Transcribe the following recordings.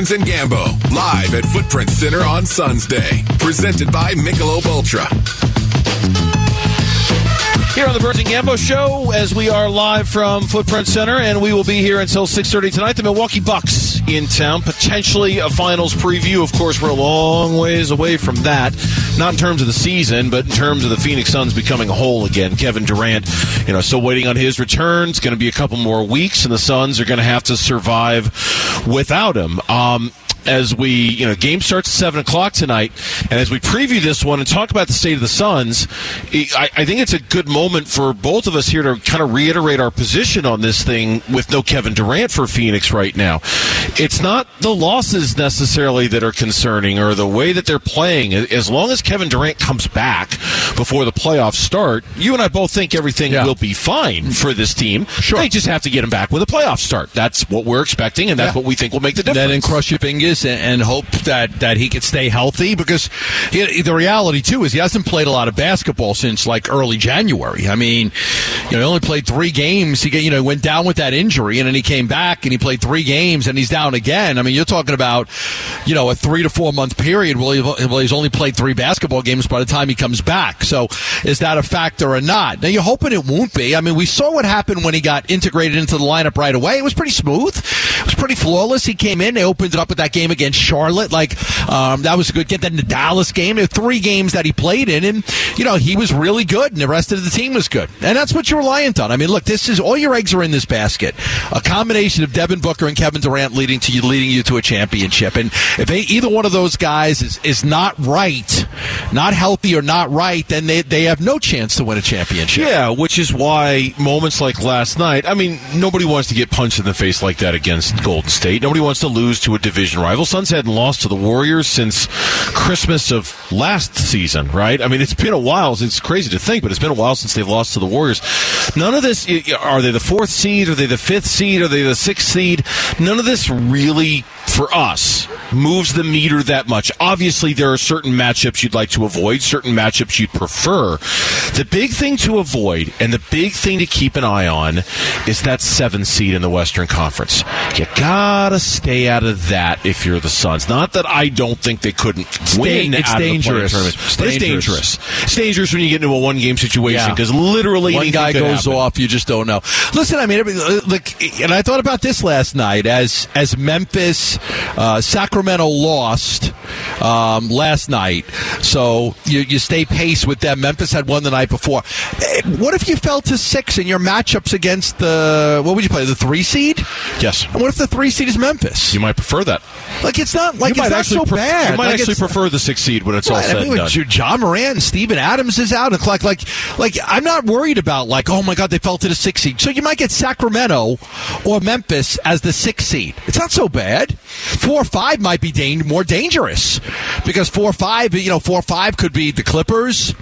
Burns and Gambo, live at Footprint Center on Suns Day. Presented by Michelob Ultra. Here on the Burns and Gambo Show, as we are live from Footprint Center, and we will be here until 6.30 tonight. The Milwaukee Bucks in town, potentially a finals preview. Of course, we're a long ways away from that. Not in terms of the season, but in terms of the Phoenix Suns becoming whole again. Kevin Durant, you know, still waiting on his return. It's going to be a couple more weeks, and the Suns are going to have to survive without him. Um, as we, you know, game starts at 7 o'clock tonight. And as we preview this one and talk about the state of the Suns, I, I, think it's a good moment for both of us here to kind of reiterate our position on this thing with no Kevin Durant for Phoenix right now. It's not the losses necessarily that are concerning or the way that they're playing. As long as Kevin Durant comes back before the playoffs start, you and I both think everything yeah. will be fine for this team. Sure. They just have to get him back with a playoff start. That's what we're expecting, and that's yeah. what we think will make the difference. Then cross your fingers and, hope that, that he could stay healthy because he, the reality too is he hasn't played a lot of basketball since like early January. I mean, you know, he only played three games. He you know went down with that injury and then he came back and he played three games and he's down again. I mean, you're talking about you know a three to four month period where, he's only played three basketball games by the time he comes back. So is that a factor or not? Now you're hoping it won't be. I mean, we saw what happened when he got integrated into the lineup right away. It was pretty smooth. It was pretty flawless. He came in. They opened it up with that game against Charlotte. Like um, that was a good get. Then the Dallas game. There were three games that he played in, and you know he was really good, and the rest of the team was good. And that's what you're reliant on. I mean, look, this is all your eggs are in this basket. A combination of Devin Booker and Kevin Durant leading to you, leading you to a championship. And if they, either one of those guys is is not right, not healthy or not right, then they they have no chance to win a championship. Yeah, which is why moments like last night. I mean, nobody wants to get punched in the face like that against Golden State. Nobody wants to lose to a division rival. Suns hadn't lost to the Warriors since Christmas of last season, right? I mean, it's been a while. It's crazy to think, but it's been a while since they've lost to the Warriors. None of this, are they the fourth seed? Are they the fifth seed? Are they the sixth seed? None of this really for us moves the meter that much. Obviously, there are certain matchups you'd like to avoid, certain matchups you'd prefer. The big thing to avoid and the big thing to keep an eye on is that seven seed in the Western Conference. You gotta stay out of that if you're the Suns. Not that I don't think they couldn't win. It's dangerous. It's dangerous. it's dangerous. It's dangerous when you get into a one game situation because yeah. literally one guy goes happen. off, you just don't know. Listen, I mean, like, and I thought about this last night as as Memphis uh, Sacramento lost um, last night, so you, you stay pace with them. Memphis had won the night before. Eh, what if you fell to six in your matchups against the what would you play the three seed? Yes. And what if the three seed is Memphis? You might prefer that. Like it's not like you it's not so bad. You might like actually prefer the six seed when it's right, all said I mean, and done. Morant and Steven Adams is out. And like like like I'm not worried about like oh my god they fell to the six seed. So you might get Sacramento or Memphis as the six seed. It's not so bad. Four or five might be dang- more dangerous because four or five you know four or five could be the Clippers.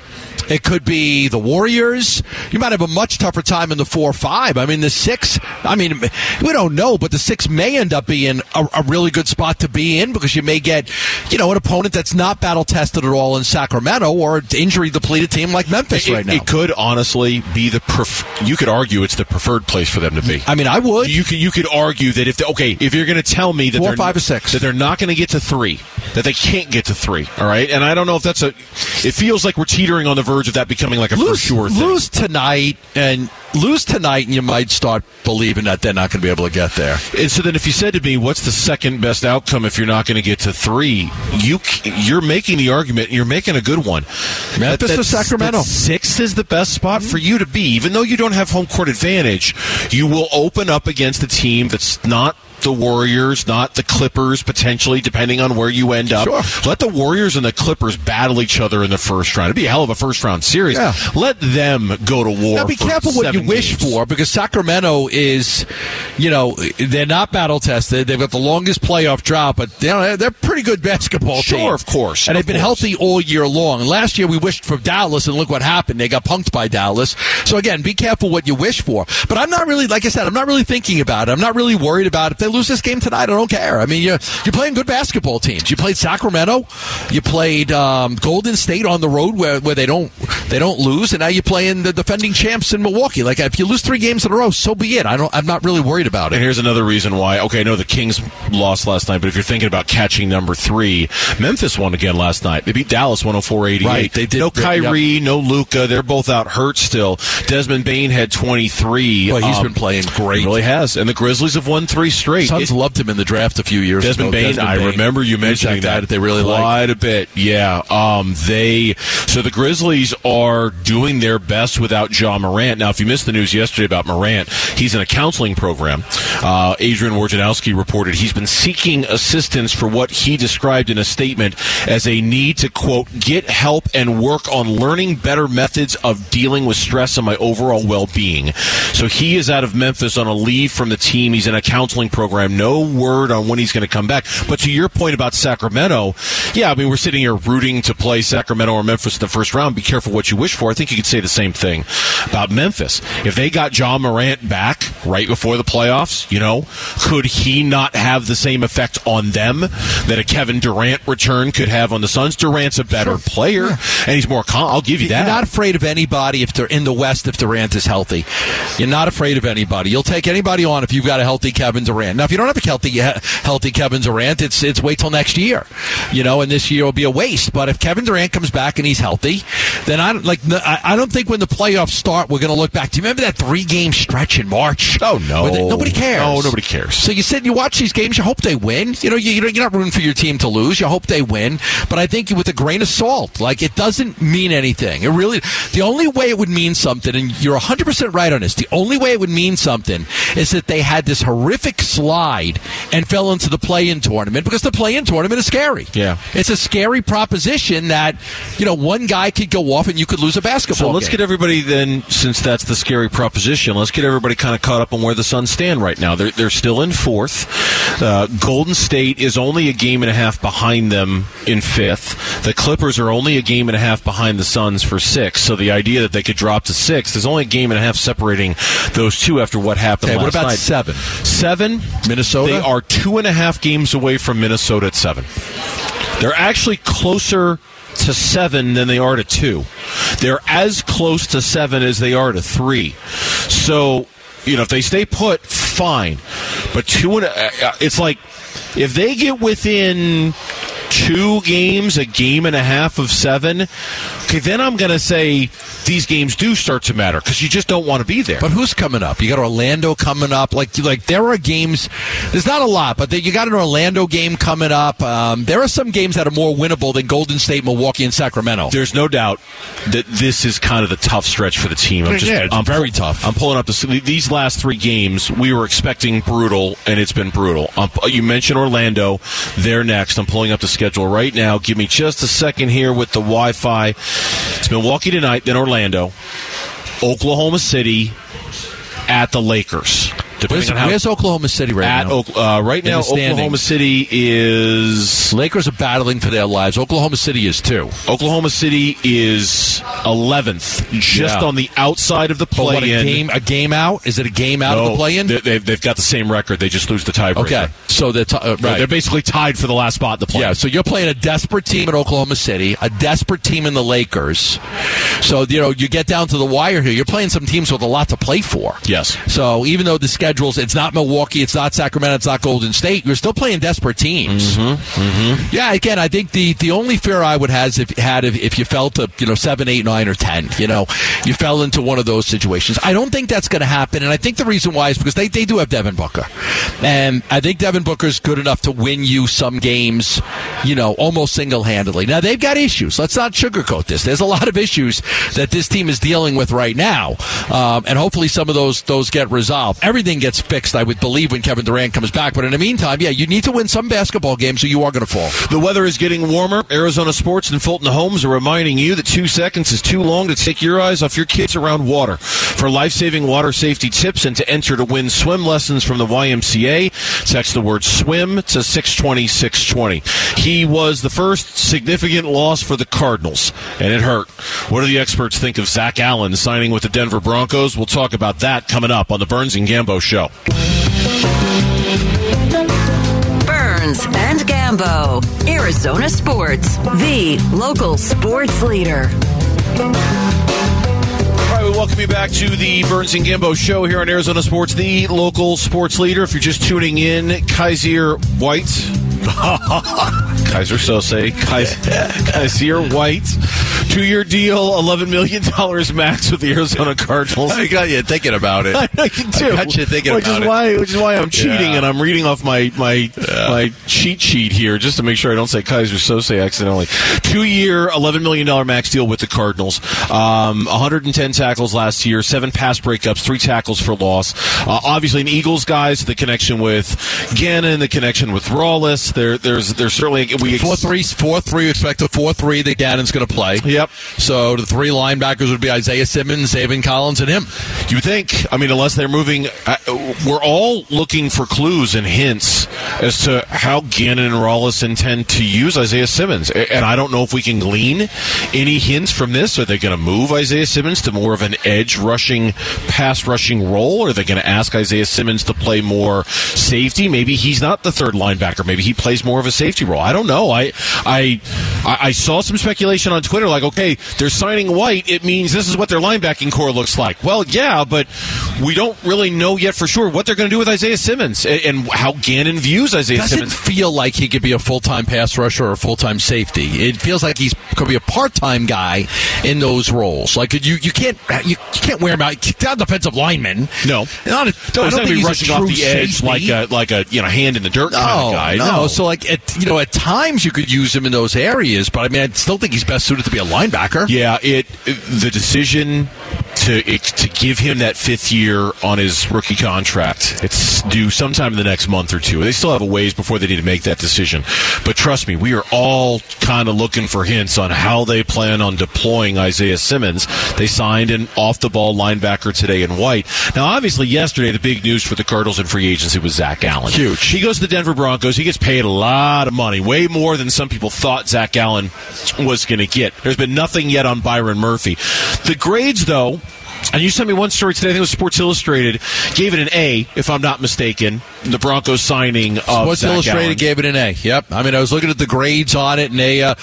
It could be the Warriors. You might have a much tougher time in the four or five. I mean, the six. I mean, we don't know, but the six may end up being a, a really good spot to be in because you may get, you know, an opponent that's not battle tested at all in Sacramento or injury depleted team like Memphis it, right now. It could honestly be the. Pref- you could argue it's the preferred place for them to be. I mean, I would. You could you could argue that if they, okay, if you're going to tell me that four, they're five, or six that they're not going to get to three, that they can't get to three. All right, and I don't know if that's a. It feels like we're teetering on the verge verge of that becoming like a lose, for sure thing. Lose tonight and lose tonight, and you might start believing that they're not going to be able to get there. And so then, if you said to me, "What's the second best outcome if you're not going to get to three? You you're making the argument. You're making a good one. Memphis to Sacramento. Six is the best spot mm-hmm. for you to be, even though you don't have home court advantage. You will open up against a team that's not the Warriors, not the Clippers, potentially, depending on where you end up. Sure. Let the Warriors and the Clippers battle each other in the first round. It'd be a hell of a first round series. Yeah. Let them go to war. Now, be careful what you wish for because Sacramento is, you know, they're not battle tested. They've got the longest playoff drought, but they're pretty good basketball sure, team. Sure, of course. And they've been course. healthy all year long. Last year we wished for Dallas, and look what happened. They got punked by Dallas. So again, be careful what you wish for. But I'm not really, like I said, I'm not really thinking about it. I'm not really worried about it. They lose this game tonight, I don't care. I mean, you're, you're playing good basketball teams. You played Sacramento, you played um, Golden State on the road where, where they don't they don't lose, and now you're playing the defending champs in Milwaukee. Like if you lose three games in a row, so be it. I don't. I'm not really worried about it. And here's another reason why. Okay, I know the Kings lost last night, but if you're thinking about catching number three, Memphis won again last night. They beat Dallas 104-88. Right, they did. No Kyrie, Yep. no Luka. They're both out hurt still. Desmond Bane had 23. Boy, he's Um, been playing great. He really has. And the Grizzlies have won three straight. Suns loved him in the draft a few years Desmond ago. Bane, I remember you mentioning that that. they really liked. quite a bit. Yeah, um, they so the Grizzlies are doing their best without Ja Morant. Now, if you missed the news yesterday about Morant, he's in a counseling program. Uh, Adrian Wojnarowski reported he's been seeking assistance for what he described in a statement as a need to quote get help and work on learning better methods of dealing with stress and my overall well-being. So he is out of Memphis on a leave from the team. He's in a counseling program. No word on when he's going to come back. But to your point about Sacramento, yeah, I mean we're sitting here rooting to play Sacramento or Memphis in the first round. Be careful what you wish for. I think you could say the same thing about Memphis. If they got Ja Morant back right before the playoffs, you know, could he not have the same effect on them that a Kevin Durant return could have on the Suns? Durant's a better player, and he's more. Con- I'll give you that. You're not afraid of anybody if they're in the West if Durant is healthy. You're not afraid of anybody. You'll take anybody on if you've got a healthy Kevin Durant. Now, if you don't have a healthy healthy Kevin Durant, it's it's wait till next year, you know, and this year will be a waste. But if Kevin Durant comes back and he's healthy, then I don't like. I I don't think when the playoffs start we're going to look back. Do you remember that three game stretch in March? Oh, no. They- nobody cares. No, nobody cares. So you sit and you watch these games. You hope they win. You know, you, you're not rooting for your team to lose. You hope they win. But I think with a grain of salt, like it doesn't mean anything. It really, the only way it would mean something, and you're 100% right on this, the only way it would mean something is that they had this horrific slide and fell into the play in tournament because the play in tournament is scary. Yeah. It's a scary proposition that, you know, one guy could go off and you could lose a basketball So let's game. get everybody then, since that's the scary proposition, let's get everybody kind of caught up on where the Suns stand right now. They're, they're still in fourth. Uh, Golden State is only a game and a half behind them in fifth. The Clippers are only a game and a half behind the Suns for sixth. So the idea that they could drop to sixth, there's only a game and a half separating those two after what happened Okay, what about night. seven? Seven, Minnesota? They are two and a half games away from Minnesota at seven. They're actually closer to seven than they are to two. They're as close to seven as they are to three. So, you know, if they stay put, fine. But two and a, uh, it's like if they get within two games, a game and a half of seven, okay, then I'm going to say these games do start to matter because you just don't want to be there. But who's coming up? You got Orlando coming up. Like, like there are games. There's not a lot, but you got an Orlando game coming up. Um, there are some games that are more winnable than Golden State, Milwaukee, and Sacramento. There's no doubt that this is kind of the tough stretch for the team. I'm just, Yeah, it's I'm very tough. I'm pulling up the, these last three games. We were expecting brutal, and it's been brutal. Um, you mentioned Orlando; they're next. I'm pulling up the schedule right now. Give me just a second here with the Wi-Fi. It's Milwaukee tonight, then Orlando, Oklahoma City, at the Lakers. Where's, where's Oklahoma City right at now? Oak- uh, right now. Oklahoma City is Lakers are battling for their lives. Oklahoma City is too. Oklahoma City is 11th, just Yeah. on the outside of the what, a play-in. game? A game out? Is it a game out of the play-in? they- They've, they've got the same record. They just lose the tiebreaker. Okay, so they're, t- uh, They're- right. They're basically tied for the last spot in the play. Yeah, so you're playing a desperate team in Oklahoma City, a desperate team in the Lakers. So, you know, you get down to the wire here. You're playing some teams with a lot to play for. Yes. So even though the schedules, it's not Milwaukee, it's not Sacramento, it's not Golden State, you're still playing desperate teams. Mm-hmm. Yeah, again, I think the, the only fear I would have if, had if, if you fell to, you know, 7, 8, 9, or 10, you know, you fell into one of those situations. I don't think that's going to happen, and I think the reason why is because they, they do have Devin Booker. And I think Devin Booker is good enough to win you some games, you know, almost single handedly. Now, they've got issues. Let's not sugarcoat this. There's a lot of issues that this team is dealing with right now. Um, and hopefully some of those those get resolved. Everything gets fixed, I would believe, when Kevin Durant comes back. But in the meantime, yeah, you need to win some basketball games or you are going to fall. The weather is getting warmer. Arizona Sports and Fulton Homes are reminding you that two seconds is too long to take your eyes off your kids around water. For life saving water safety tips and to enter to win swim lessons from the YMCA, text the word swim to 620 620. He was the first significant loss for the Cardinals, and it hurt. What do the experts think of Zach Allen signing with the Denver Broncos? We'll talk about that coming up on the Burns and Gambo Show show. Burns and Gambo, Arizona Sports, the local sports leader. All right, we welcome you back to the Burns and Gambo show here on Arizona Sports, the local sports leader. If you're just tuning in, Kyzir White Keyser Söze, Kyzir White, two-year deal, eleven million dollars max with the Arizona Cardinals. I got you thinking about it. I do. I got you thinking which about is it. Why, which is why I'm cheating Yeah. and I'm reading off my my my cheat sheet here just to make sure I don't say Keyser Söze accidentally. Two-year, eleven million dollar max deal with the Cardinals. Um, 110 tackles last year, seven pass breakups, three tackles for loss. Uh, obviously, an Eagles guys, the connection with Gannon, the connection with Rallis. There, there's there's certainly we Four three, four three. We expect a four three that Gannon's going to play. Yep. So the three linebackers would be Isaiah Simmons, Zaven Collins, and him. Do you think. I mean, unless they're moving, uh, we're all looking for clues and hints as to how Gannon and Rallis intend to use Isaiah Simmons. And I don't know if we can glean any hints from this. Are they going to move Isaiah Simmons to more of an edge rushing, pass rushing role? Or are they going to ask Isaiah Simmons to play more safety? Maybe he's not the third linebacker. Maybe he plays more of a safety role. I don't know. I, I, I saw some speculation on Twitter like, okay, they're signing White. It means this is what their linebacking corps looks like. Well, yeah, but we don't really know yet for sure what they're going to do with Isaiah Simmons and, and how Gannon views Isaiah Doesn't Simmons. feel like he could be a full time pass rusher or a full time safety. It feels like he's could be a part time guy in those roles. Like you, you can't you, you can't wear him out. A defensive lineman. No, not a, No, I don't going think to be he's rushing off the edge safety. like a like a you know hand in the dirt No, kind of guy. no. So like at you know at times you could use him in those areas, but I mean I still think he's best suited to be a linebacker. Yeah, it the decision to to give him that fifth year on his rookie contract. It's due sometime in the next month or two. They still have a ways before they need to make that decision. But trust me, we are all kind of looking for hints on how they plan on deploying Isaiah Simmons. They signed an off the ball linebacker today in White. Now, obviously, yesterday the big news for the Cardinals in free agency was Zach Allen. Huge. He goes to the Denver Broncos. He gets paid a lot of money, way more than some people thought Zach Allen was going to get. There's been nothing yet on Byron Murphy. The grades, though, and you sent me one story today. I think it was Sports Illustrated. Gave it an A, if I'm not mistaken. The Broncos signing of Sports Zach Illustrated Allen. gave it an A. Yep. I mean, I was looking at the grades on it, and they, uh,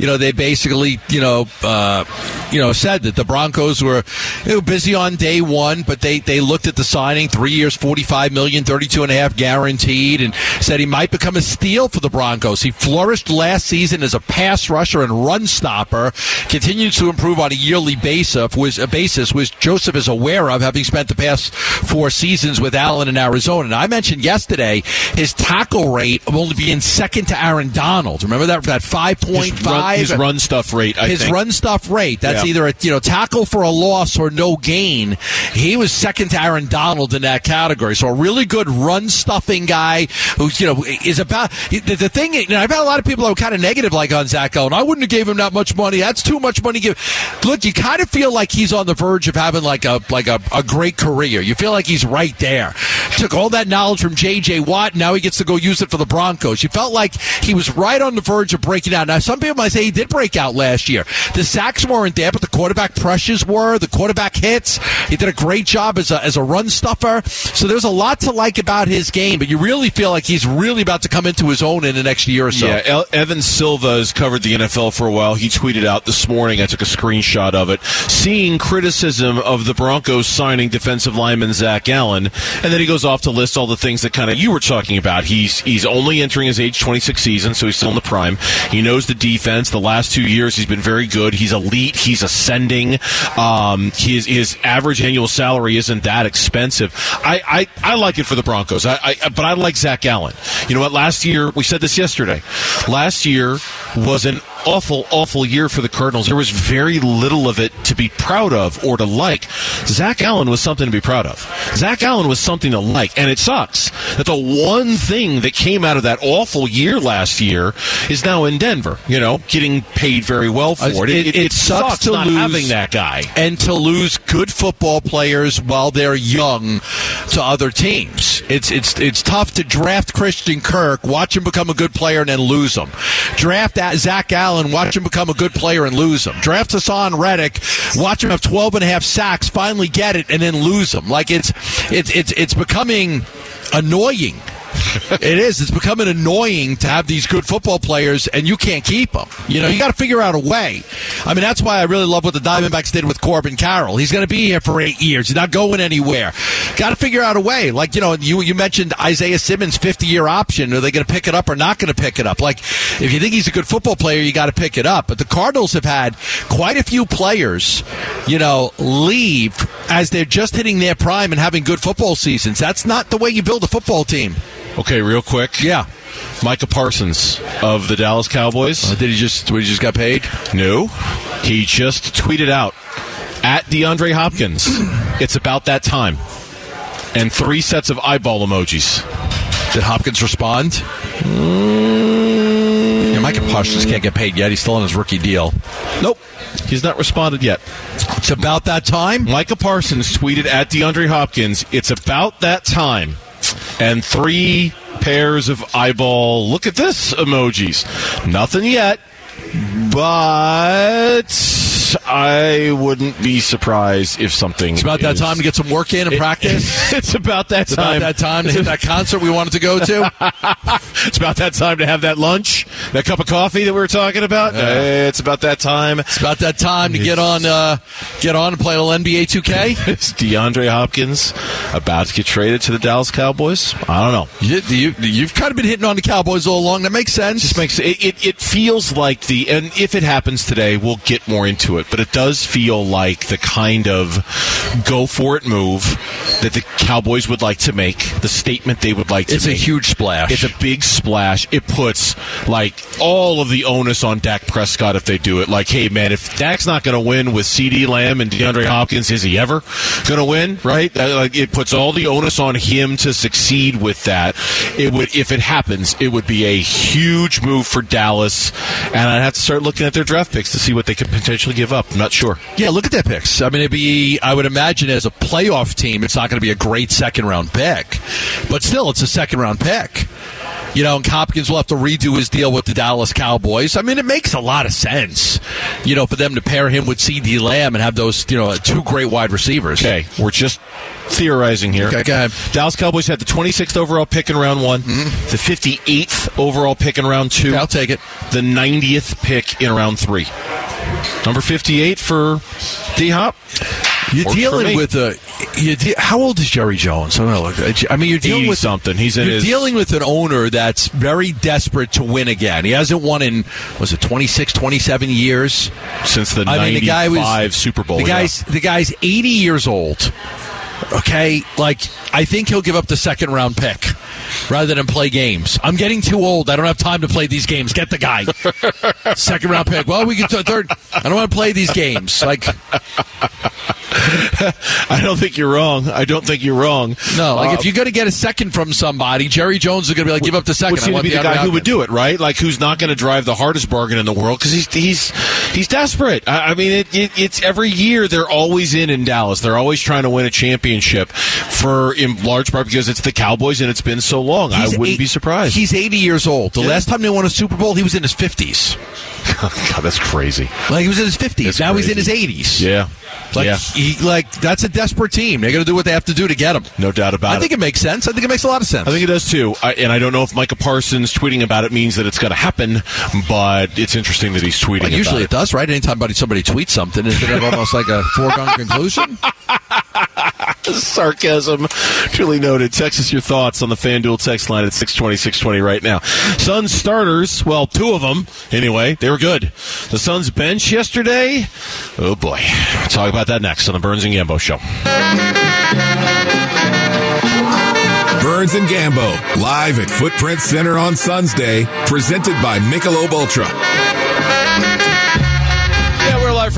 you know, they basically, you know, uh, you know, said that the Broncos were, they were busy on day one, but they they looked at the signing, three years, forty-five million, thirty-two and a half guaranteed, and said he might become a steal for the Broncos. He flourished last season as a pass rusher and run stopper, continues to improve on a yearly basis, was a basis, which Joseph is aware of, having spent the past four seasons with Allen in Arizona. And I mentioned yesterday his tackle rate of only being second to Aaron Donald. Remember that that five point run, five his run stuff rate. I his think. run stuff rate. That's Yeah. either a you know tackle for a loss or no gain. He was second to Aaron Donald in that category. So a really good run stuffing guy who's you know is about the, the thing. You know, I've had a lot of people who are kind of negative like on Zach Allen. I wouldn't have gave him that much money. That's too much money. Give look, you kind of feel like he's on the verge of having like a like a, a great career. You feel like he's right there. Took all that knowledge from J.J. Watt. And now he gets to go use it for the Broncos. You felt like he was right on the verge of breaking out. Now some people might say he did break out last year. The sacks weren't there, but the quarterback pressures were. The quarterback hits. He did a great job as a as a run stuffer. So there's a lot to like about his game. But you really feel like he's really about to come into his own in the next year or so. Yeah, El- Evan Silva has covered the NFL for a while. He tweeted out this morning. I took a screenshot of it, seeing criticism of the Broncos signing defensive lineman Zach Allen, and then he goes off to list all the things that kind of you were talking about. He's he's only entering his age 26 season, so he's still in the prime. He knows the defense. The last two years, he's been very good. He's elite. He's ascending. Um, his his average annual salary isn't that expensive. I I, I like it for the Broncos. I, I but I like Zach Allen. You know what? Last year we said this yesterday. Last year was an awful, awful year for the Cardinals. There was very little of it to be proud of or to like. Zach Allen was something to be proud of. Zach Allen was something to like, and it sucks that the one thing that came out of that awful year last year is now in Denver. You know, getting paid very well for it. It- it sucks to not lose- having that guy. and to lose good football players while they're young to other teams. It's it's it's tough to draft Christian Kirk, watch him become a good player, and then lose him. Draft Zach Allen, watch him become a good player and lose him. Draft Hassan Reddick, watch him have 12 and a half sacks, finally get it, and then lose him. Like it's it's it's it's becoming annoying it is. It's becoming annoying to have these good football players and you can't keep them. You know, you got to figure out a way. I mean, that's why I really love what the Diamondbacks did with Corbin Carroll. He's going to be here for eight years. He's not going anywhere. Got to figure out a way. Like you know, you you mentioned Isaiah Simmons' fifty-year option. Are they going to pick it up or not going to pick it up? Like, if you think he's a good football player, you got to pick it up. But the Cardinals have had quite a few players, you know, leave as they're just hitting their prime and having good football seasons. That's not the way you build a football team. Okay, real quick. Yeah. Micah Parsons of the Dallas Cowboys. Uh, did he just? He just got paid? No, he just tweeted out at DeAndre Hopkins. It's about that time, and three sets of eyeball emojis. Did Hopkins respond? Mm. Yeah, Micah Parsons can't get paid yet. He's still on his rookie deal. Nope, he's not responded yet. It's about that time. Micah Parsons tweeted at DeAndre Hopkins. It's about that time, and three pairs of eyeball. Look at this emojis. Nothing yet, but I wouldn't be surprised if something. It's about that is- time to get some work in and practice. it's about that time. It's time. about that time to hit that concert we wanted to go to. it's about that time to have that lunch, that cup of coffee that we were talking about. Yeah. It's about that time. It's about that time to get on, uh, get on and play a little NBA 2K. Is DeAndre Hopkins about to get traded to the Dallas Cowboys? I don't know. You, you, you've kind of been hitting on the Cowboys all along. That makes sense. just makes it, it, it feels like the and if it happens today we'll get more into it but it does feel like the kind of go for it move that the cowboys would like to make the statement they would like to make. it's a huge splash. it's a big splash. It puts like all of the onus on Dak Prescott if they do it. Like, hey man, if Dak's not going to win with CeeDee Lamb and DeAndre Hopkins, is he ever going to win? Right? Like, it puts all the onus on him to succeed with that. It would, if it happens, it would be a huge move for Dallas, and I'd have to start looking at their draft picks to see what they could potentially give up. I'm not sure. Yeah, look at their picks. I mean, it'd be, I would imagine as a playoff team, it's not going to be a great second round pick, but still, it's a second round pick. You know, and Hopkins will have to redo his deal with the Dallas Cowboys. I mean, it makes a lot of sense, you know, for them to pair him with CeeDee Lamb and have those, you know, two great wide receivers. Okay, we're just theorizing here. Okay, go ahead. Dallas Cowboys had the 26th overall pick in round one, the 58th overall pick in round two. Mm-hmm. I'll take it. The 90th pick in round three. Number 58 for D Hop. You're Works dealing with a. You de- how old is Jerry Jones? I don't know. I mean, you're dealing with something. He's in you're his- dealing with an owner that's very desperate to win again. He hasn't won in was it 26, 27 years. Since the I mean, the guy was 95 Super Bowl. The yeah. guy's the guy's 80 years old. Okay, like I think he'll give up the second round pick rather than play games. I'm getting too old. I don't have time to play these games. Get the guy. second round pick. Well, we get to a third. I don't want to play these games. Like I don't think you're wrong. I don't think you're wrong. no, like Uh, if you're going to get a second from somebody, Jerry Jones is going to be like, give up the second. would I seem to be the DeAndre guy who would do it, right? Like who's not going to drive the hardest bargain in the world because he's he's he's desperate. I, I mean, it, it, it's every year they're always in in Dallas. They're always trying to win a championship for in large part because it's the Cowboys and it's been so long. I wouldn't eight- be surprised. He's 80 years old. The Yeah. last time they won a Super Bowl, he was in his 50s. God, that's crazy. Like he was in his 50s. That's now he's in his 80s. Yeah, Like yeah, he like that's a desperate team. They're going to do what they have to do to get him. no doubt about I it. I think it makes sense. I think it makes a lot of sense. I think it does too, I, and I don't know if Micah Parsons tweeting about it means that it's going to happen, but it's interesting that he's tweeting. Well, usually it about does, right? Anytime somebody, somebody tweets something, isn't it almost like a foregone conclusion? sarcasm. Truly noted. Text us your thoughts on the FanDuel text line at 620, 620 right now. Suns starters, well, two of them anyway, they were good. The Suns bench yesterday, oh boy. We'll talk about that next on the Burns and Gambo Show. Burns and Gambo, live at Footprint Center on Suns Day, presented by Michelob Ultra.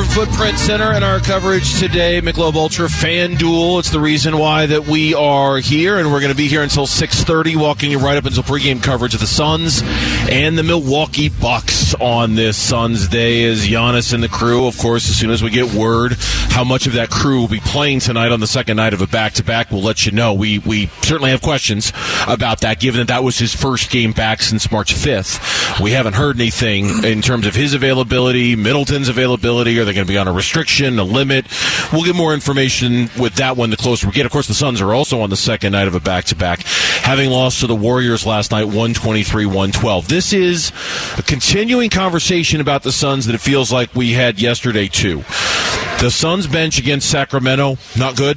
From Footprint Center and our coverage today. Michelob Ultra Fan Duel. It's the reason why that we are here, and we're going to be here until 6.30, walking you right up until pregame coverage of the Suns and the Milwaukee Bucks on this Suns day as Giannis and the crew, of course, as soon as we get word how much of that crew will be playing tonight on the second night of a back-to-back, we'll let you know. We, we certainly have questions about that, given that that was his first game back since March 5th. We haven't heard anything in terms of his availability, Middleton's availability, or the they going to be on a restriction, a limit? We'll get more information with that one the closer we get. Of course, the Suns are also on the second night of a back to back, having lost to the Warriors last night, 123 112. This is a continuing conversation about the Suns that it feels like we had yesterday, too. The Suns bench against Sacramento, not good.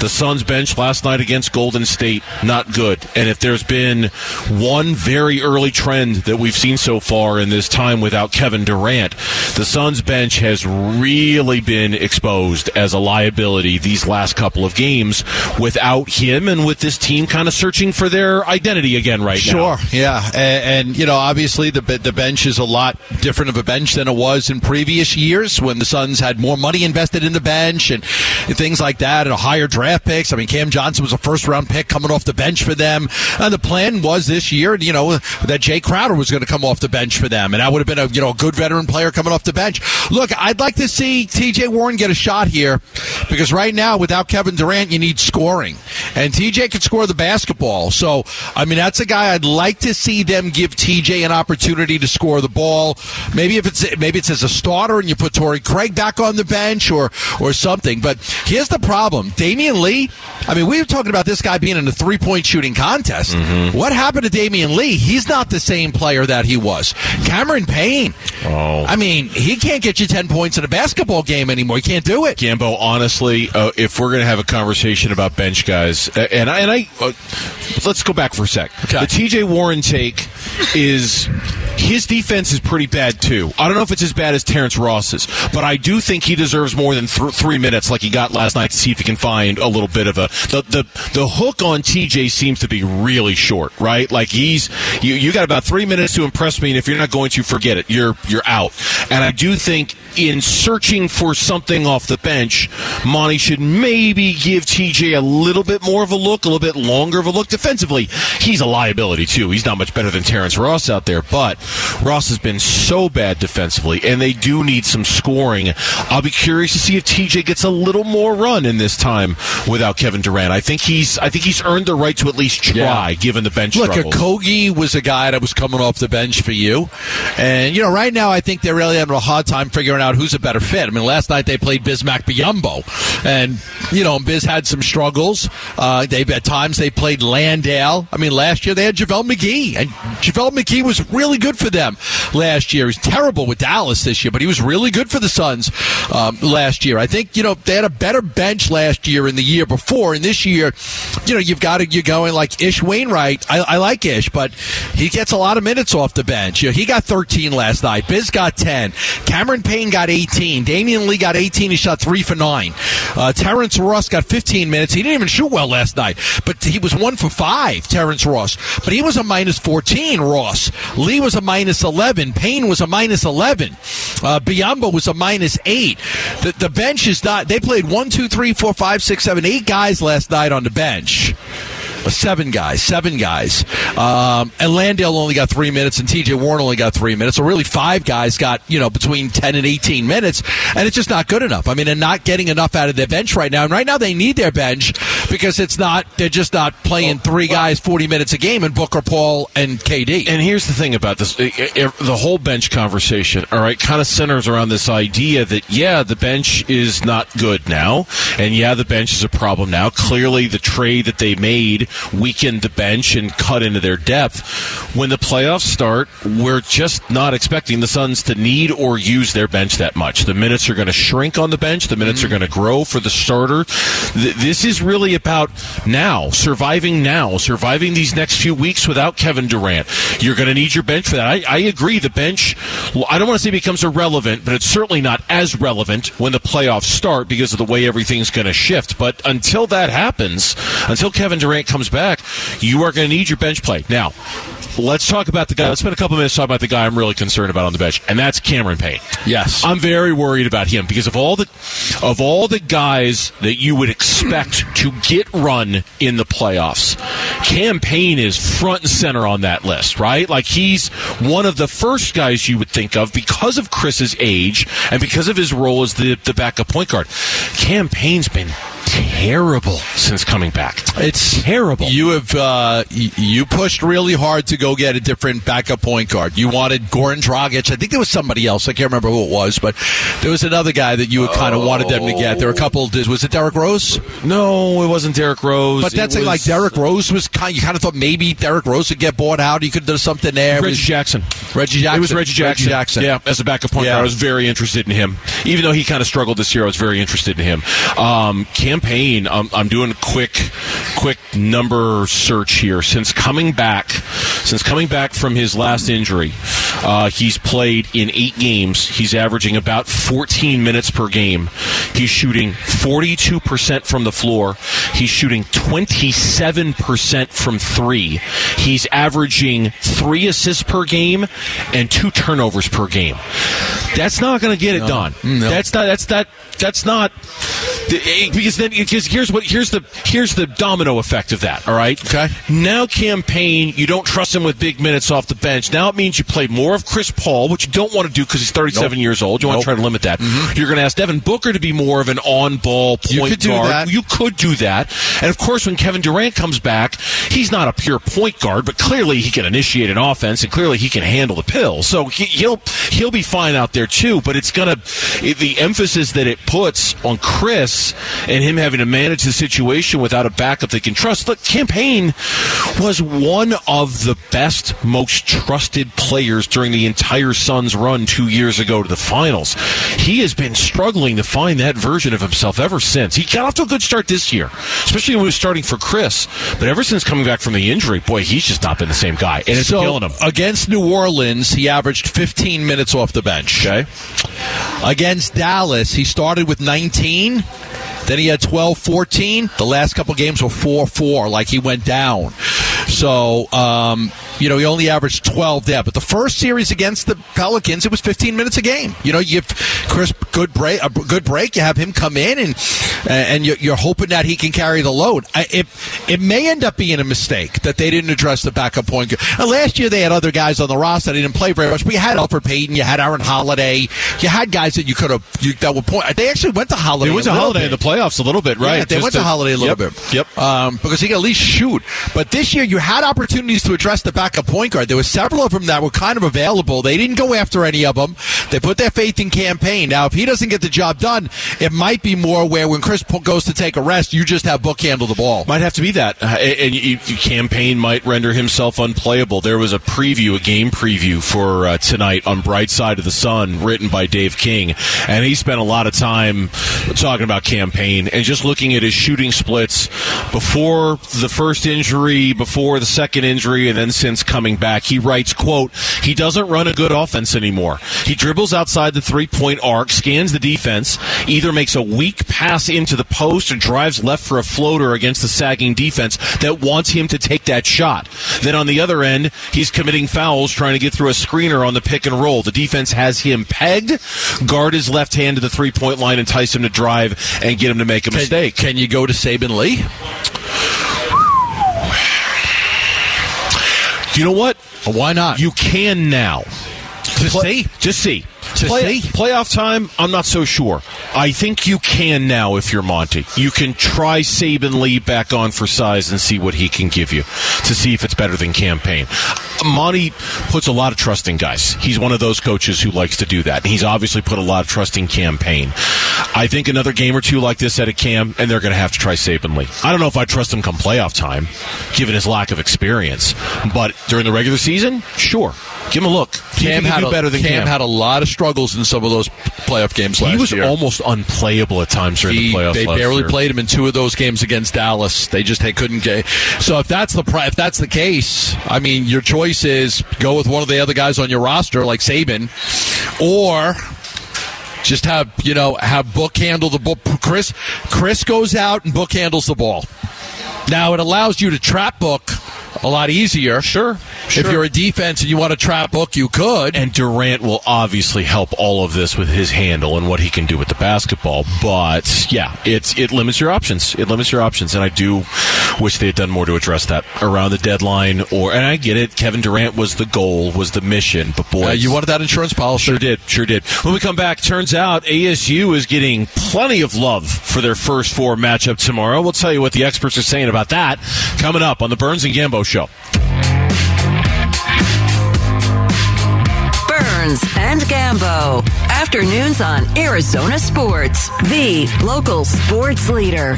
The Suns bench last night against Golden State, not good. And if there's been one very early trend that we've seen so far in this time without Kevin Durant, the Suns bench has really been exposed as a liability these last couple of games without him and with this team kind of searching for their identity again right sure, now. Sure, yeah. And, and, you know, obviously the, the bench is a lot different of a bench than it was in previous years when the Suns had more money in invested in the bench and things like that, and a higher draft picks. I mean, Cam Johnson was a first round pick coming off the bench for them, and the plan was this year, you know, that Jay Crowder was going to come off the bench for them, and that would have been a you know a good veteran player coming off the bench. Look, I'd like to see T.J. Warren get a shot here because right now, without Kevin Durant, you need scoring, and T.J. can score the basketball. So, I mean, that's a guy I'd like to see them give T.J. an opportunity to score the ball. Maybe if it's maybe it's as a starter and you put Torrey Craig back on the bench or or something. But here's the problem: Damion Lee. I mean, we were talking about this guy being in a three point shooting contest. Mm-hmm. What happened to Damion Lee? He's not the same player that he was. Cameron Payne. Oh. I mean, he can't get you ten points in a basketball game anymore. He can't do it. Gambo, honestly, uh, if we're going to have a conversation about bench guys, uh, and I, and I uh, let's go back for a sec. Okay. The T.J. Warren take is his defense is pretty bad too. I don't know if it's as bad as Terrence Ross's, but I do think he deserves more than th- three minutes like he got last night to see if he can find a little bit of a the the, the hook on TJ seems to be really short, right? Like he's you you got about three minutes to impress me, and if you're not going to, forget it. You're you're out. And I do think in searching for something off the bench, Monty should maybe give TJ a little bit more of a look, a little bit longer of a look defensively. He's a liability too. He's not much better than Terrence Ross out there, but Ross has been so bad defensively, and they do need some scoring. I'll be curious to see if TJ gets a little more run in this time without Kevin Durant. I think he's I think he's earned the right to at least try, yeah. given the bench. Look, struggles. Okogie was a guy that was coming off the bench for you, and you know right now I think they're really having a hard time figuring out who's a better fit. I mean, last night they played Bismack Biyombo, and you know Biz had some struggles. Uh, they at times they played Landale. I mean, last year they had JaVale McGee, and JaVale McGee was really good for them last year. He's terrible with Dallas this year, but he was really good for the Suns um, last year. I think you know they had a better bench last year and the year before, and this year, you know, you've got to you're going like Ish Wainwright. I, I like Ish, but he gets a lot of minutes off the bench. You know, he got 13 last night. Biz got 10. Cameron Payne got 18. Damion Lee got 18. He shot three for nine. Uh, Terrence Ross got 15 minutes. He didn't even shoot well last night, but he was one for five. Terrence Ross, but he was a minus 14. Ross Lee was a minus 11. Payne was a minus 11. Uh, Biyombo was a minus eight. The, the bench is not. They played one, two, three, four, five, six, seven, eight guys last night on the bench. Seven guys, seven guys. Um, and Landale only got three minutes, and TJ Warren only got three minutes. So really, five guys got you know between ten and eighteen minutes, and it's just not good enough. I mean, they're not getting enough out of their bench right now. And right now, they need their bench because it's not. They're just not playing three guys forty minutes a game, and Booker, Paul, and KD. And here's the thing about this: the whole bench conversation, all right, kind of centers around this idea that yeah, the bench is not good now, and yeah, the bench is a problem now. Clearly, the trade that they made weaken the bench and cut into their depth. When the playoffs start, we're just not expecting the Suns to need or use their bench that much. The minutes are going to shrink on the bench, the minutes mm-hmm. are going to grow for the starter. This is really about now, surviving now, surviving these next few weeks without Kevin Durant. You're going to need your bench for that. I, I agree. The bench, I don't want to say becomes irrelevant, but it's certainly not as relevant when the playoffs start because of the way everything's going to shift. But until that happens, until Kevin Durant comes back, you are going to need your bench play. Now, let's talk about the guy. Let's spend a couple minutes talking about the guy I'm really concerned about on the bench, and that's Cameron Payne. Yes, I'm very worried about him because of all the of all the guys that you would expect to get run in the playoffs. Cam Payne is front and center on that list, right? Like he's one of the first guys you would think of because of Chris's age and because of his role as the the backup point guard. Cam Payne's been terrible since coming back. It's terrible. You have uh, you pushed really hard to go get a different backup point guard. You wanted Goran Dragic. I think there was somebody else. I can't remember who it was, but there was another guy that you kind of wanted them to get. There were a couple. Was it Derrick Rose? No, it wasn't Derrick Rose. But that's was like Derrick Rose was kind. You kind of thought maybe Derrick Rose would get bought out. He could do something there. Reggie was- Jackson. Reggie Jackson. It was Reggie Jackson. Jackson. Yeah, as a backup point Yeah. guard, I was very interested in him. Even though he kind of struggled this year, I was very interested in him. Um, Cam Payne. Um, I'm doing a quick, quick number search here. Since coming back, since coming back from his last injury, uh, he's played in eight games. He's averaging about 14 minutes per game. He's shooting 42 percent from the floor. He's shooting 27 percent from three. He's averaging three assists per game and two turnovers per game. That's not going to get it done. No. That's not. That's that. That's not. Eh, because then, because here's what here's the here's the domino effect of that. All right. Okay. Now Cam Payne, you don't trust him with big minutes off the bench. Now it means you play more of Chris Paul, which you don't want to do because he's 37 Nope. years old. You want to try to limit that. Mm-hmm. You're going to ask Devin Booker to be more of an on-ball point You could do that. You could do that. And of course, when Kevin Durant comes back, he's not a pure point guard, but clearly he can initiate an offense and clearly he can handle the pill. So he, he'll he'll be fine out there too. But it's gonna the emphasis that it puts on Chris and him having to manage the situation without a backup they can trust. Look, Cam Payne was one of the best, most trusted players during the entire Suns run two years ago to the finals. He has been struggling to find that version of himself ever since. He got off to a good start this year, especially when he was starting for Chris. But ever since coming back from the injury, boy, he's just not been the same guy, and it's so killing him. against New Orleans, he averaged 15 minutes off the bench. Okay. Against Dallas, he started with 19. Then he had 12, 14. The last couple games were 4 4, like he went down. So, um, you know, he only averaged 12 there. But the first series against the Pelicans, it was 15 minutes a game. You know, you give Chris good break, a good break. You have him come in, and and you're, you're hoping that he can carry the load. It it may end up being a mistake that they didn't address the backup point. guard. Uh, last year they had other guys on the roster that didn't play very much. We had Elfrid Payton, you had Aaron Holiday, you had guys that you could have you, that would point. They actually went to Holiday. It was a to Holiday in the playoffs a little bit, right? Yeah, they Just went to Holiday a little Yep, bit. Yep. Um, because he could at least shoot. But this year, you had opportunities to address the backup point guard. There were several of them that were kind of available. They didn't go after any of them. They put their faith in Cam Payne. Now, if he doesn't get the job done, it might be more where when Chris goes to take a rest, you just have Book handle the ball. Might have to be that, uh, and Cam Payne might render himself unplayable. There was a preview, a game preview for uh, tonight on Bright Side of the Sun, written by Dave King, and he spent a lot of time talking about Cam Payne and just looking at his shooting splits before the first injury, before the second injury, and then since coming back. He writes, "quote He doesn't run a good offense anymore. He dribbles outside the three point arc, scans the defense, either makes a weak pass into the post or drives left for a floater against the sagging defense that wants him to take that shot. Then on the other end, he's committing fouls trying to get through a screener on the pick and roll. The defense has him pegged. Guard his left hand to the three point line, entice him to drive and get him to make a Can- mistake. Can you go to Saben Lee? You know what? Why not? You can now. to Play- see. Just see. To Play- see? Playoff time, I'm not so sure. I think you can now if you're Monty. You can try Saben Lee back on for size and see what he can give you to see if it's better than Cam Payne. Monty puts a lot of trust in guys. He's one of those coaches who likes to do that. He's obviously put a lot of trust in Cam Payne. I think another game or two like this at a cam, and they're going to have to try Saben Lee. I don't know if I trust him come playoff time, given his lack of experience. But during the regular season, sure. Give him a look. Cam he had a, better than Cam Cam. had a lot of struggles in some of those playoff games last year. He was year. almost unplayable at times during He- the playoffs. they barely year. played him in two of those games against Dallas. They just they couldn't get. So if that's the if that's the case, I mean, your choice is go with one of the other guys on your roster, like Saben, or just have you know have Book handle the ball. Chris Chris goes out and Book handles the ball. Now it allows you to trap Book a lot easier. Sure. If you're a defense and you want to trap book, you could. And Durant will obviously help all of this with his handle and what he can do with the basketball. But yeah, it's it limits your options. It limits your options, and I do wish they had done more to address that around the deadline. Or and I get it, Kevin Durant was the goal, was the mission. But boy, Uh, you wanted that insurance policy. Sure did, sure did. When we come back, turns out ASU is getting plenty of love for their first four matchup tomorrow. We'll tell you what the experts are saying about that coming up on the Burns and Gambo Show. Burns and Gambo. Afternoons on Arizona Sports, the local sports leader.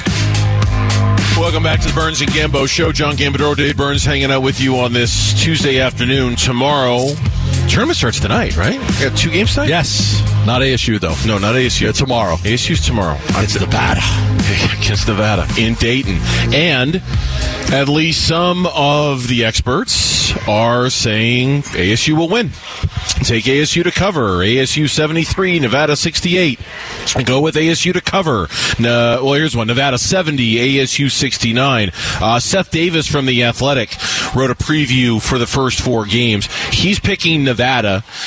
Welcome back to the Burns and Gambo Show. John Gambadoro, Dave Burns hanging out with you on this Tuesday afternoon. Tomorrow, tournament starts tonight, right? We got two games tonight? Yes. Not ASU, though. No, not ASU. Yeah, tomorrow. ASU's tomorrow. It's Nevada. Against Nevada in Dayton. And at least some of the experts are saying ASU will win. Take ASU to cover. ASU 73, Nevada 68. Go with ASU to cover. No, well, here's one Nevada 70, ASU 69. Uh, Seth Davis from The Athletic wrote a preview for the first four games. He's picking Nevada.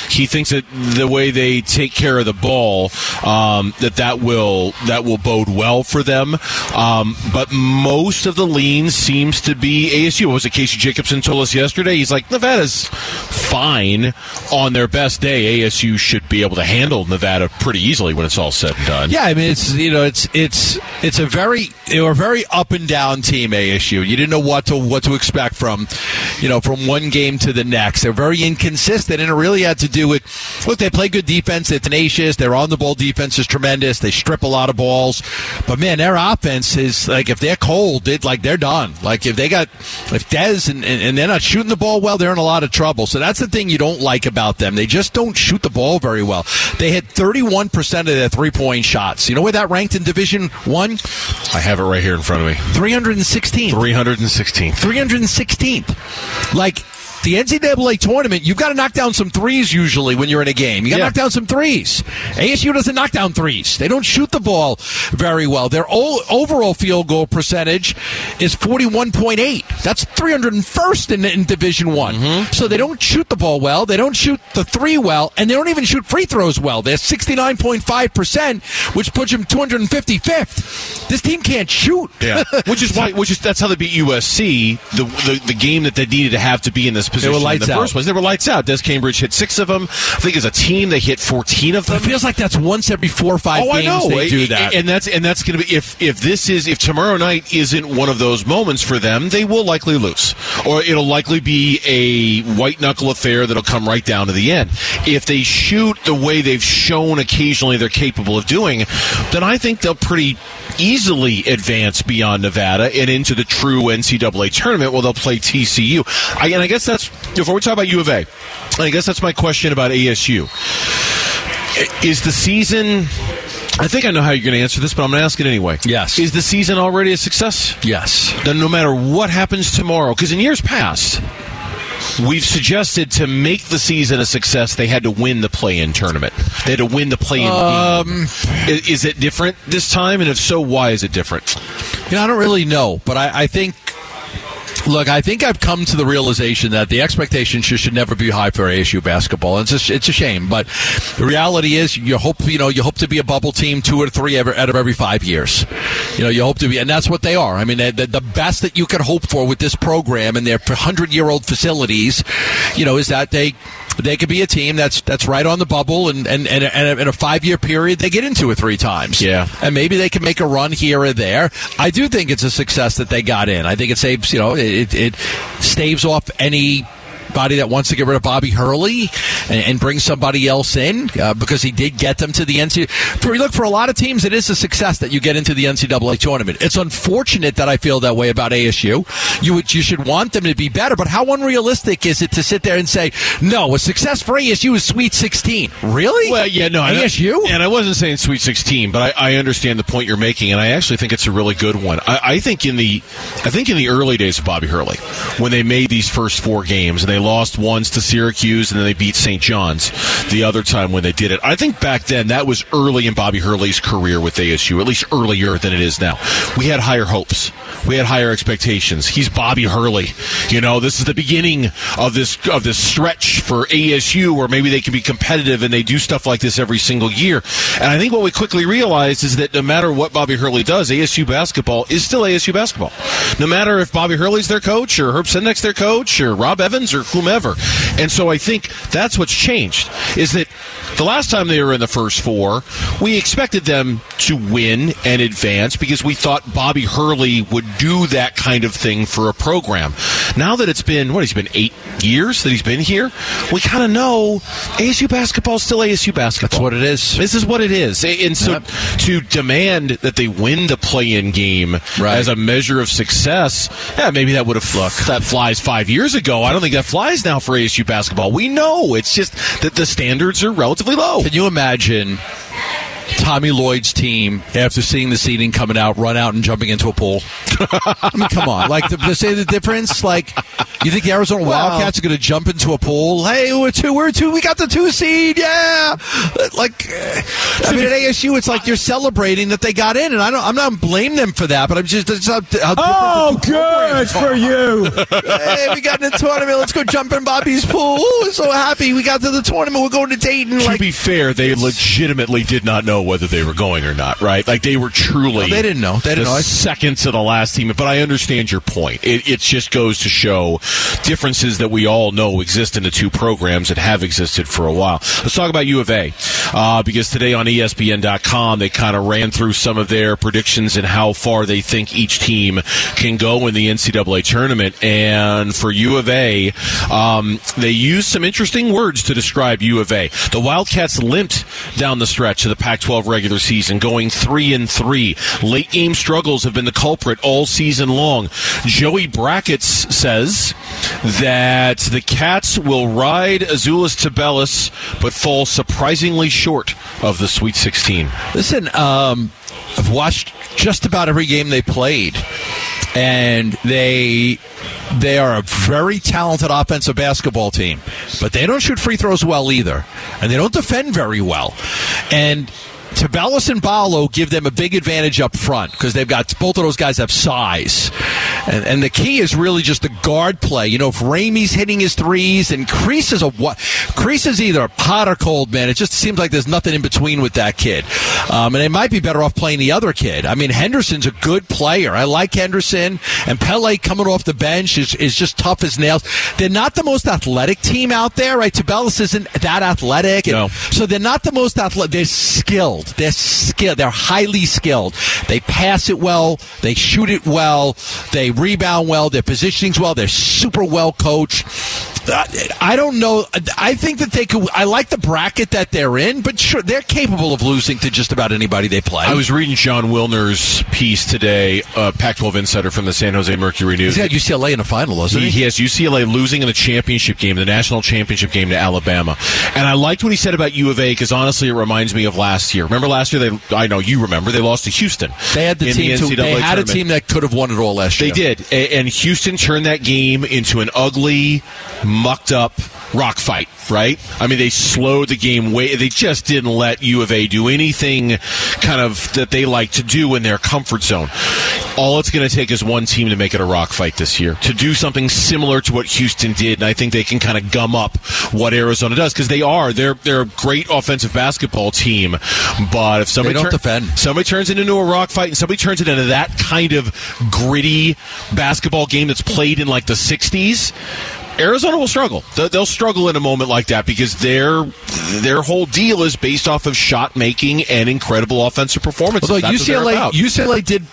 He thinks that the way they take care of the ball, um, that that will that will bode well for them. Um, but most of the lean seems to be ASU. What was it Casey Jacobson told us yesterday? He's like Nevada's fine on their best day. ASU should be able to handle Nevada pretty easily when it's all said and done. Yeah, I mean it's you know it's it's it's a very they were a very up and down team ASU. You didn't know what to what to expect from you know from one game to the next. They're very inconsistent, and it really had to do with look. They play good defense. They're tenacious. Their on the ball defense is tremendous. They strip a lot of balls, but man, their offense is like if they're cold, it like they're done. Like if they got if Dez and, and, and they're not shooting the ball well, they're in a lot of trouble. So that's the thing you don't like about them. They just don't shoot the ball very well. They had 31 percent of their three point shots. You know where that ranked in Division One? I have it right here in front of me. 316. 316th. 316th. Like the NCAA tournament, you've got to knock down some threes usually when you're in a game. You got to Yeah. knock down some threes. ASU doesn't knock down threes. They don't shoot the ball very well. Their overall field goal percentage is 41.8. That's 301st in, in Division One. Mm-hmm. So they don't shoot the ball well. They don't shoot the three well, and they don't even shoot free throws well. They're 69.5 percent, which puts them 255th. This team can't shoot. Yeah, which is why, which is that's how they beat USC. The, the the game that they needed to have to be in this position were in lights the out. first place. They were lights out. Des Cambridge hit six of them. I think as a team they hit fourteen of them. It feels like that's once every four or five Oh, I games know. they do that. and that's and that's going to be if if this is if tomorrow night isn't one of those moments for them, they will likely lose, or it'll likely be a white knuckle affair that'll come right down to the end. If they shoot the way they've shown occasionally they're capable of doing, then I think they'll pretty easily advance beyond Nevada and into the true NCAA tournament. Well, they'll play TCU, I, and I guess that's before we talk about U of A. I guess that's my question about ASU is the season I think I know how you're going to answer this, but I'm going to ask it anyway. Yes. Is the season already a success? yes. Then no matter what happens tomorrow, because in years past, we've suggested to make the season a success, they had to win the play-in tournament. They had to win the play-in Um, game. Is, is it different this time? And if so, why is it different? You know, I don't really know, but I, I think. Look, I think I've come to the realization that the expectations should, never be high for ASU basketball. It's a, it's a shame, but the reality is, you hope you know you hope to be a bubble team two or three ever, out of every five years. You know, you hope to be, and that's what they are. I mean, the, the best that you can hope for with this program and their hundred year old facilities, you know, is that they they could be a team that's that's right on the bubble, and and, and, and in a five year period they get into it three times. Yeah. and maybe they can make a run here or there. I do think it's a success that they got in. I think it saves, you know, it, it staves off any. Body that wants to get rid of Bobby Hurley and, and bring somebody else in uh, because he did get them to the NCAA. For look for a lot of teams, it is a success that you get into the NCAA tournament. It's unfortunate that I feel that way about ASU. You would, you should want them to be better, but how unrealistic is it to sit there and say no? A success for ASU is Sweet 16. Really? Well, yeah, no, ASU. and I wasn't saying Sweet 16, but I, I understand the point you're making, and I actually think it's a really good one. I, I think in the, I think in the early days of Bobby Hurley, when they made these first four games and they lost once to Syracuse and then they beat St. John's the other time when they did it. I think back then that was early in Bobby Hurley's career with ASU, at least earlier than it is now. We had higher hopes. we had higher expectations. He's Bobby Hurley. You know, this is the beginning of this of this stretch for ASU where maybe they can be competitive and they do stuff like this every single year. And I think what we quickly realized is that no matter what Bobby Hurley does, ASU basketball is still ASU basketball. No matter if Bobby Hurley's their coach or Herb Sendek's their coach or Rob Evans or whomever. And so I think that's what's changed is that the last time they were in the first four, we expected them to win and advance because we thought Bobby Hurley would do that kind of thing for a program. Now that it's been, what, he's been eight years that he's been here? We kind of know ASU basketball is still ASU basketball. That's what it is. This is what it is. And so Yep. to demand that they win the play in game Right. as a measure of success, yeah, maybe that would have that flies five years ago. I don't think that flies now for ASU basketball. We know it's just that the standards are relatively low. Can you imagine Tommy Lloyd's team after seeing the seating coming out, run out and jumping into a pool? I mean, come on. Like, to, to say the difference, like, you think the Arizona Wildcats are going to jump into a pool? Hey, we're two, we're two, we got the two seed, yeah. Like, I mean, at ASU, it's like you're celebrating that they got in, and I don't, I'm not blaming them for that, but I'm just, it's how, how Oh, good for you. hey, we got in the tournament. Let's go jump in Bobby's pool. We're so happy we got to the tournament. We're going to Dayton. to Like, be fair, they legitimately did not know whether they were going or not, right? Like they were truly. No, they didn't know. They didn't the know. Second to the last team, but I understand your point. It, it just goes to show differences that we all know exist in the two programs that have existed for a while. Let's talk about U of A uh, because today on ESPN.com they kind of ran through some of their predictions and how far they think each team can go in the NCAA tournament. And for U of A, um, they used some interesting words to describe U of A. The Wildcats limped down the stretch of the Pac-12 regular season, going three and three. Late game struggles have been the culprit all season long. Joey Brackets says that the Cats will ride Azuolas Tubelis, but fall surprisingly short of the Sweet 16. Listen, um, I've watched just about every game they played, and they they are a very talented offensive basketball team, but they don't shoot free throws well either, and they don't defend very well, and. Tubelis and Ballo give them a big advantage up front because they've got both of those guys have size, and, and the key is really just the guard play. You know, if Ramey's hitting his threes and Kriisa is a what? Kriisa is either hot or cold, man. It just seems like there's nothing in between with that kid, um, and they might be better off playing the other kid. I mean, Henderson's a good player. I like Henderson, and Pelle coming off the bench is is just tough as nails. They're not the most athletic team out there, right? Tubelis isn't that athletic, No. so they're not the most athletic. They're skilled. They're skilled. They're highly skilled. They pass it well. They shoot it well. They rebound well. Their positioning's well. They're super well coached. Uh, I don't know. I think that they could. I like the bracket that they're in, but sure, they're capable of losing to just about anybody they play. I was reading Jon Wilner's piece today, uh, Pac-12 insider from the San Jose Mercury News. He's got UCLA in the final, doesn't He, he? he has UCLA losing in the championship game, the national championship game to Alabama. And I liked what he said about U of A because honestly, it reminds me of last year. Remember last year? They, I know you remember. They lost to Houston. They had the team. to, they had a team that could have won it all last They year. They did, and Houston turned that game into an ugly, mucked up rock fight. Right? I mean, they slowed the game way. They just didn't let U of A do anything kind of that they like to do in their comfort zone. All it's going to take is one team to make it a rock fight this year to do something similar to what Houston did, and I think they can kind of gum up what Arizona does because they are they're they're a great offensive basketball team, but if somebody They don't turn- defend. somebody turns it into a rock fight and somebody turns it into that kind of gritty basketball game that's played in like the 60s Arizona will struggle. They'll- They'll struggle in a moment like that because their their whole deal is based off of shot making and incredible offensive performances. Although That's UCLA. UCLA did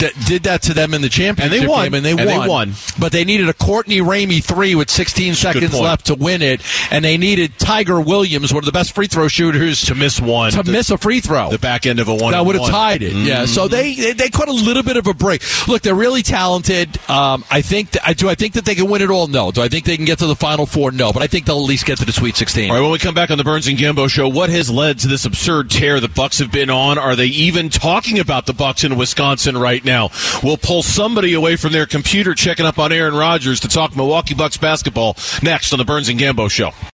that did that to them in the championship won. game, and they And won. they won. But they needed a Courtney Ramey three with 16 seconds left to win it, and they needed Tiger Williams, one of the best free throw shooters, to miss one to the, miss a free throw. the back end of a one that would have tied it. Yeah, so they they, they caught a little bit of a break. Look, they're really talented. Um, I think. I do. I think that they can win it all. No. Do I think they can get to the final four? No. But I think they'll at least get to the Sweet 16. All right, when we come back on the Burns and Gambo show, what has led to this absurd tear the Bucks have been on? Are they even talking about the Bucks in Wisconsin right now? We'll pull somebody away from their computer checking up on Aaron Rodgers to talk Milwaukee Bucks basketball next on the Burns and Gambo show.